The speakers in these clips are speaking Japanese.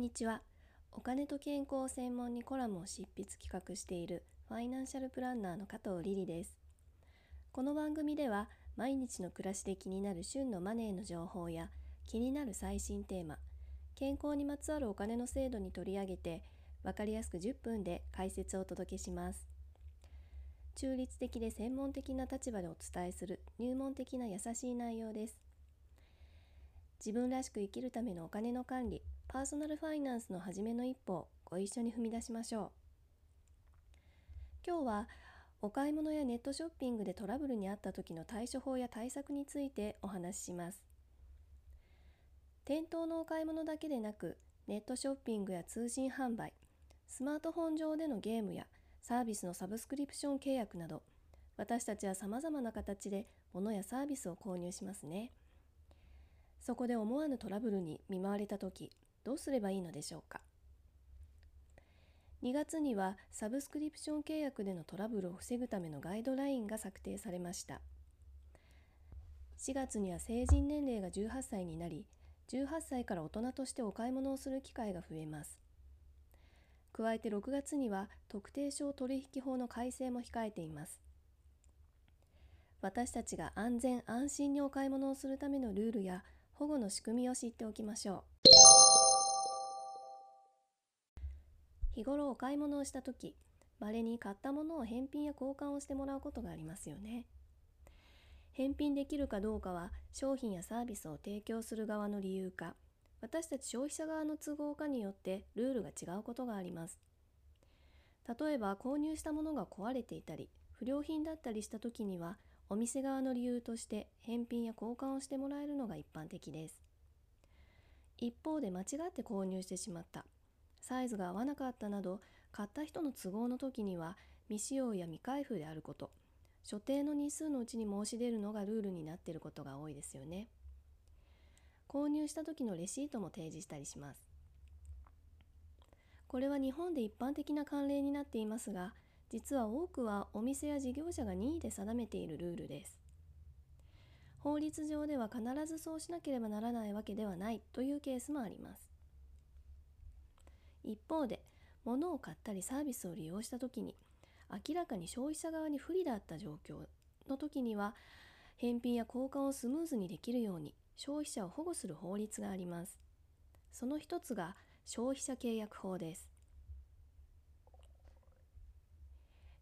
んにちは。お金と健康を専門にコラムを執筆企画しているファイナンシャルプランナーの加藤リリです。この番組では毎日の暮らしで気になる旬のマネーの情報や気になる最新テーマ、健康にまつわるお金の制度に取り上げて分かりやすく10分で解説をお届けします。中立的で専門的な立場でお伝えする入門的な優しい内容です。自分らしく生きるためのお金の管理、パーソナルファイナンスの初めの一歩ご一緒に踏み出しましょう。今日はお買い物やネットショッピングでトラブルに遭った時の対処法や対策についてお話しします。店頭のお買い物だけでなく、ネットショッピングや通信販売、スマートフォン上でのゲームやサービスのサブスクリプション契約など、私たちは様々な形で物やサービスを購入しますね。そこで思わぬトラブルに見舞われた時どうすればいいのでしょうか？2月にはサブスクリプション契約でのトラブルを防ぐためのガイドラインが策定されました。4月には成人年齢が18歳になり18歳から大人としてお買い物をする機会が増えます。加えて6月には特定商取引法の改正も控えています。私たちが安全安心にお買い物をするためのルールや保護の仕組みを知っておきましょう。日頃お買い物をした時稀に買ったものを返品や交換をしてもらうことがありますよね返品できるかどうかは商品やサービスを提供する側の理由か私たち消費者側の都合かによってルールが違うことがあります例えば購入したものが壊れていたり不良品だったりした時にはお店側の理由として返品や交換をしてもらえるのが一般的です。一方で間違って購入してしまった、サイズが合わなかったなど、買った人の都合の時には未使用や未開封であること、所定の日数のうちに申し出るのがルールになっていることが多いですよね。購入した時のレシートも提示したりします。これは日本で一般的な慣例になっていますが、実は多くはお店や事業者が任意で定めているルールです。法律上では必ずそうしなければならないわけではないというケースもあります。一方で、物を買ったりサービスを利用した時に明らかに消費者側に不利だった状況の時には返品や交換をスムーズにできるように消費者を保護する法律があります。その一つが消費者契約法です。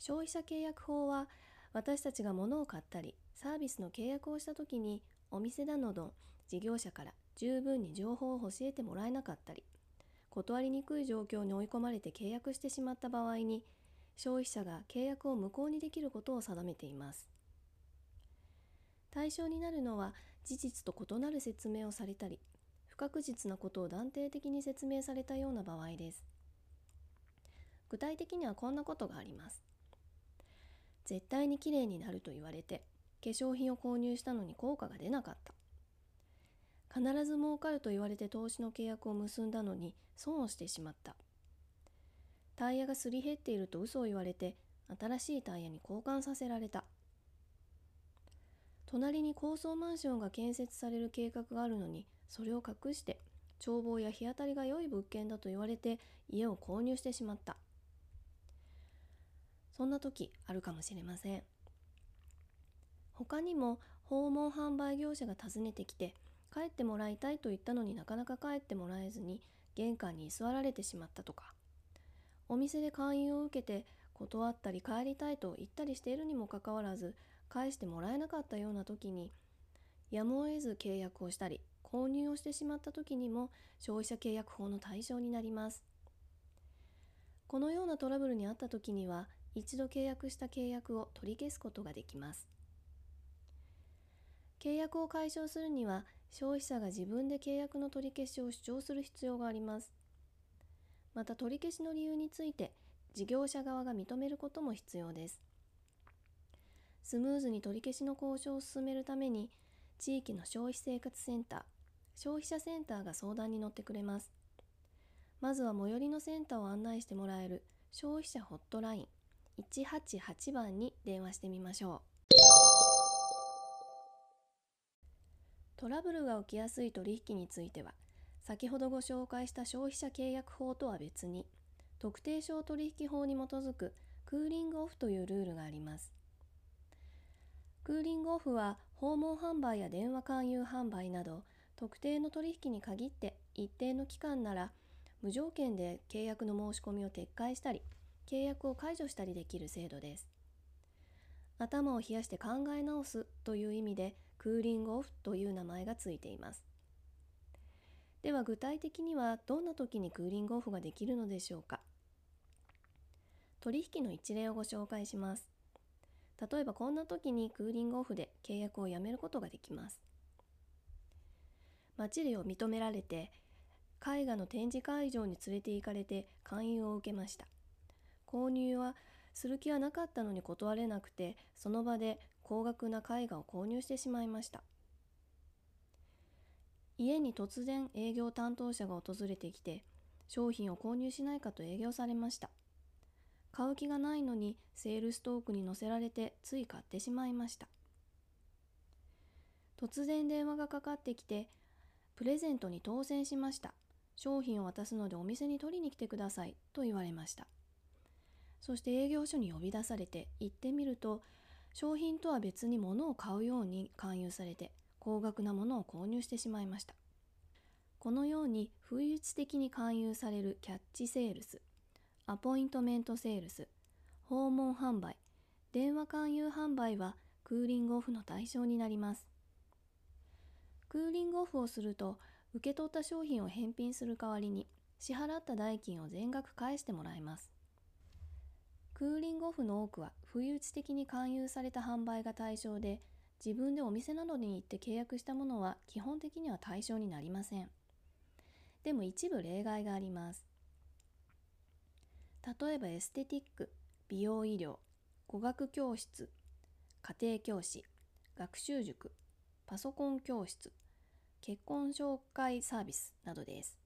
消費者契約法は私たちが物を買ったりサービスの契約をした時にお店だなど事業者から十分に情報を教えてもらえなかったり断りにくい状況に追い込まれて契約してしまった場合に消費者が契約を無効にできることを定めています。対象になるのは事実と異なる説明をされたり不確実なことを断定的に説明されたような場合です。具体的にはこんなことがあります。絶対に綺麗になると言われて化粧品を購入したのに効果が出なかった。必ず儲かると言われて投資の契約を結んだのに損をしてしまった。タイヤがすり減っていると嘘を言われて新しいタイヤに交換させられた。隣に高層マンションが建設される計画があるのにそれを隠して眺望や日当たりが良い物件だと言われて家を購入してしまった。そんな時あるかもしれません。他にも訪問販売業者が訪ねてきて帰ってもらいたいと言ったのになかなか帰ってもらえずに玄関に居座られてしまったとかお店で勧誘を受けて断ったり帰りたいと言ったりしているにもかかわらず返してもらえなかったような時にやむを得ず契約をしたり購入をしてしまった時にも消費者契約法の対象になりますこのようなトラブルにあった時には一度契約した契約を取り消すことができます。契約を解消するには消費者が自分で契約の取り消しを主張する必要があります。また取り消しの理由について事業者側が認めることも必要です。スムーズに取り消しの交渉を進めるために地域の消費生活センター、消費者センターが相談に乗ってくれます。まずは最寄りのセンターを案内してもらえる消費者ホットライン188番に電話してみましょうトラブルが起きやすい取引については先ほどご紹介した消費者契約法とは別に特定商取引法に基づくクーリングオフというルールがあります。クーリングオフは訪問販売や電話勧誘販売など特定の取引に限って一定の期間なら無条件で契約の申し込みを撤回したり契約を解除したりできる制度です。頭を冷やして考え直すという意味でクーリングオフという名前がついています。では具体的にはどんな時にクーリングオフができるのでしょうか。取引の一例をご紹介します。例えばこんな時にクーリングオフで契約をやめることができます。町でを認められて絵画の展示会場に連れて行かれて勧誘を受けました。購入はする気はなかったのに断れなくてその場で高額な絵画を購入してしまいました。家に突然営業担当者が訪れてきて商品を購入しないかと営業されました。買う気がないのにセールストークに載せられてつい買ってしまいました。突然電話がかかってきてプレゼントに当選しました。商品を渡すのでお店に取りに来てくださいと言われました。そして営業所に呼び出されて行ってみると商品とは別に物を買うように勧誘されて高額なものを購入してしまいました。このように不意打ち的に勧誘されるキャッチセールスアポイントメントセールス訪問販売電話勧誘販売はクーリングオフの対象になります。クーリングオフをすると受け取った商品を返品する代わりに支払った代金を全額返してもらいます。クーリングオフの多くは不意打ち的に勧誘された販売が対象で自分でお店などに行って契約したものは基本的には対象になりません。でも一部例外があります。例えばエステティック美容医療語学教室家庭教師学習塾パソコン教室結婚紹介サービスなどです。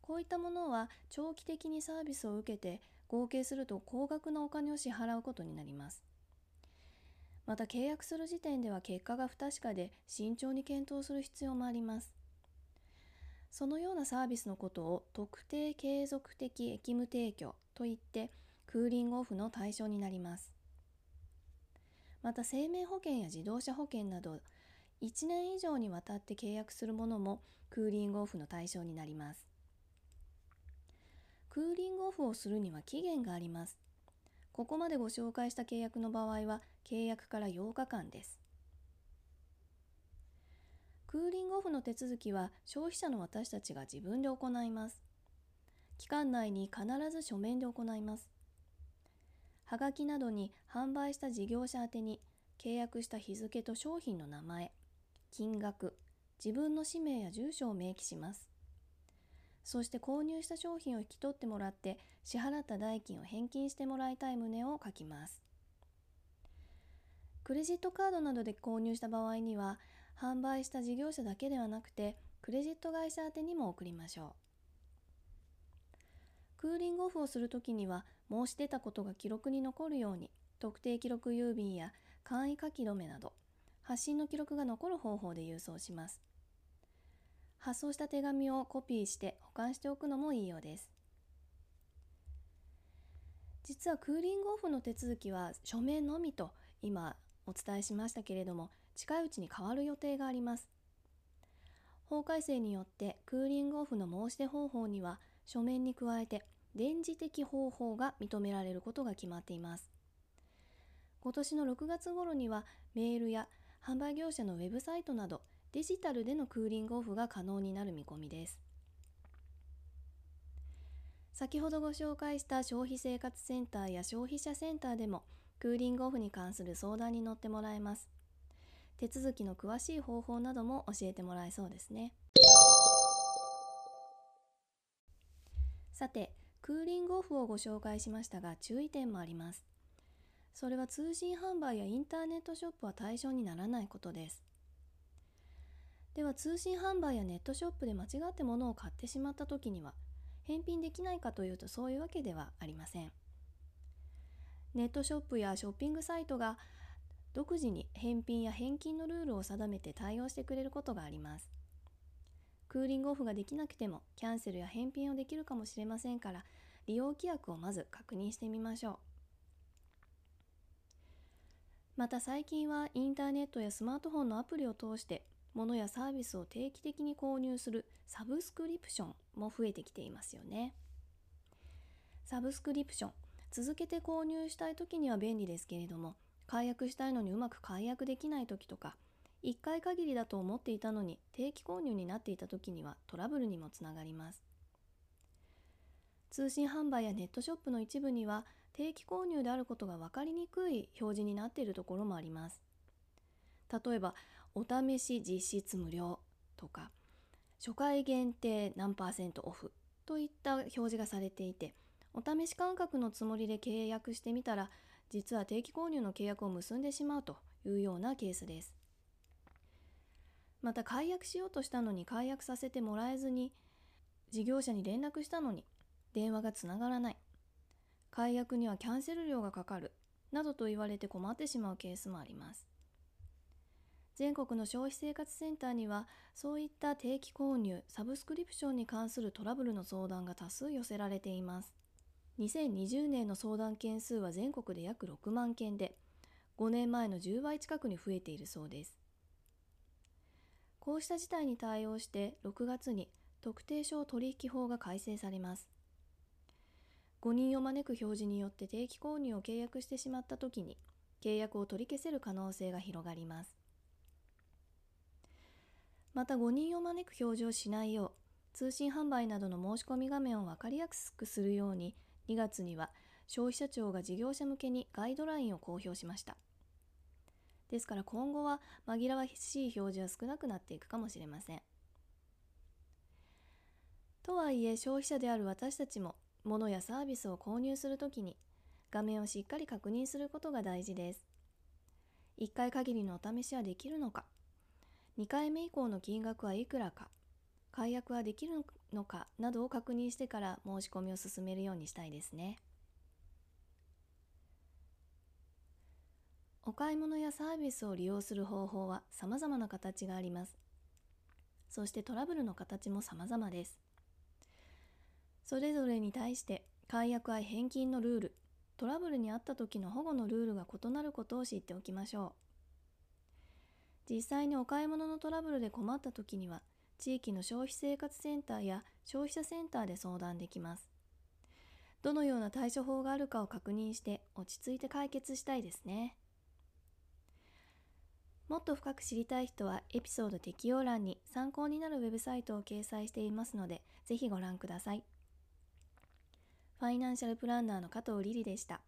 こういったものは長期的にサービスを受けて合計すると高額なお金を支払うことになります。また契約する時点では結果が不確かで慎重に検討する必要もあります。そのようなサービスのことを特定継続的役務提供といってクーリングオフの対象になります。また生命保険や自動車保険など1年以上にわたって契約するものもクーリングオフの対象になります。クーリングオフをするには期限があります。ここまでご紹介した契約の場合は契約から8日間です。クーリングオフの手続きは消費者の私たちが自分で行います。期間内に必ず書面で行います。はがきなどに販売した事業者宛に契約した日付と商品の名前、金額、自分の氏名や住所を明記します。そして購入した商品を引き取ってもらって支払った代金を返金してもらいたい旨を書きます。クレジットカードなどで購入した場合には販売した事業者だけではなくてクレジット会社宛にも送りましょう。クーリングオフをするときには申し出たことが記録に残るように特定記録郵便や簡易書き留めなど発信の記録が残る方法で郵送します。発送した手紙をコピーして保管しておくのもいいようです。実はクーリングオフの手続きは書面のみと今お伝えしましたけれども近いうちに変わる予定があります。法改正によってクーリングオフの申し出方法には書面に加えて電磁的方法が認められることが決まっています。今年の6月頃にはメールや販売業者のウェブサイトなどデジタルでのクーリングオフが可能になる見込みです。先ほどご紹介した消費生活センターや消費者センターでもクーリングオフに関する相談に乗ってもらえます。手続きの詳しい方法なども教えてもらえそうですね。さてクーリングオフをご紹介しましたが注意点もあります。それは通信販売やインターネットショップは対象にならないことです。では通信販売やネットショップで間違って物を買ってしまった時には返品できないかというとそういうわけではありません。ネットショップやショッピングサイトが独自に返品や返金のルールを定めて対応してくれることがあります。ククーリングオフができなくてもキャンセルや返品をできるかもしれませんから利用規約をまず確認してみましょうまた最近はインターネットやスマートフォンのアプリを通して物やサービスを定期的に購入するサブスクリプションも増えてきていますよね。サブスクリプション続けて購入したい時には便利ですけれども解約したいのにうまく解約できない時とか1回限りだと思っていたのに定期購入になっていた時にはトラブルにもつながります。通信販売やネットショップの一部には定期購入であることが分かりにくい表示になっているところもあります。例えばお試し実質無料とか初回限定何パーセントオフといった表示がされていてお試し感覚のつもりで契約してみたら実は定期購入の契約を結んでしまうというようなケースです。また解約しようとしたのに解約させてもらえずに事業者に連絡したのに電話がつながらない解約にはキャンセル料がかかるなどと言われて困ってしまうケースもあります。全国の消費生活センターにはそういった定期購入サブスクリプションに関するトラブルの相談が多数寄せられています。2020年の相談件数は全国で約6万件で5年前の10倍近くに増えているそうです。こうした事態に対応して6月に特定商取引法が改正されます。誤認を招く表示によって定期購入を契約してしまった時に契約を取り消せる可能性が広がります。また誤認を招く表示をしないよう通信販売などの申し込み画面を分かりやすくするように2月には消費者庁が事業者向けにガイドラインを公表しました。ですから今後は紛らわしい表示は少なくなっていくかもしれません。とはいえ消費者である私たちも物やサービスを購入するときに画面をしっかり確認することが大事です。1回限りのお試しはできるのか。2回目以降の金額はいくらか解約はできるのかなどを確認してから申し込みを進めるようにしたいですね。お買い物やサービスを利用する方法は様々な形があります。そしてトラブルの形も様々です。それぞれに対して解約や返金のルールトラブルにあった時の保護のルールが異なることを知っておきましょう。実際にお買い物のトラブルで困った時には地域の消費生活センターや消費者センターで相談できます。どのような対処法があるかを確認して落ち着いて解決したいですね。もっと深く知りたい人はエピソード適用欄に参考になるウェブサイトを掲載していますのでぜひご覧ください。ファイナンシャルプランナーの加藤里里でした。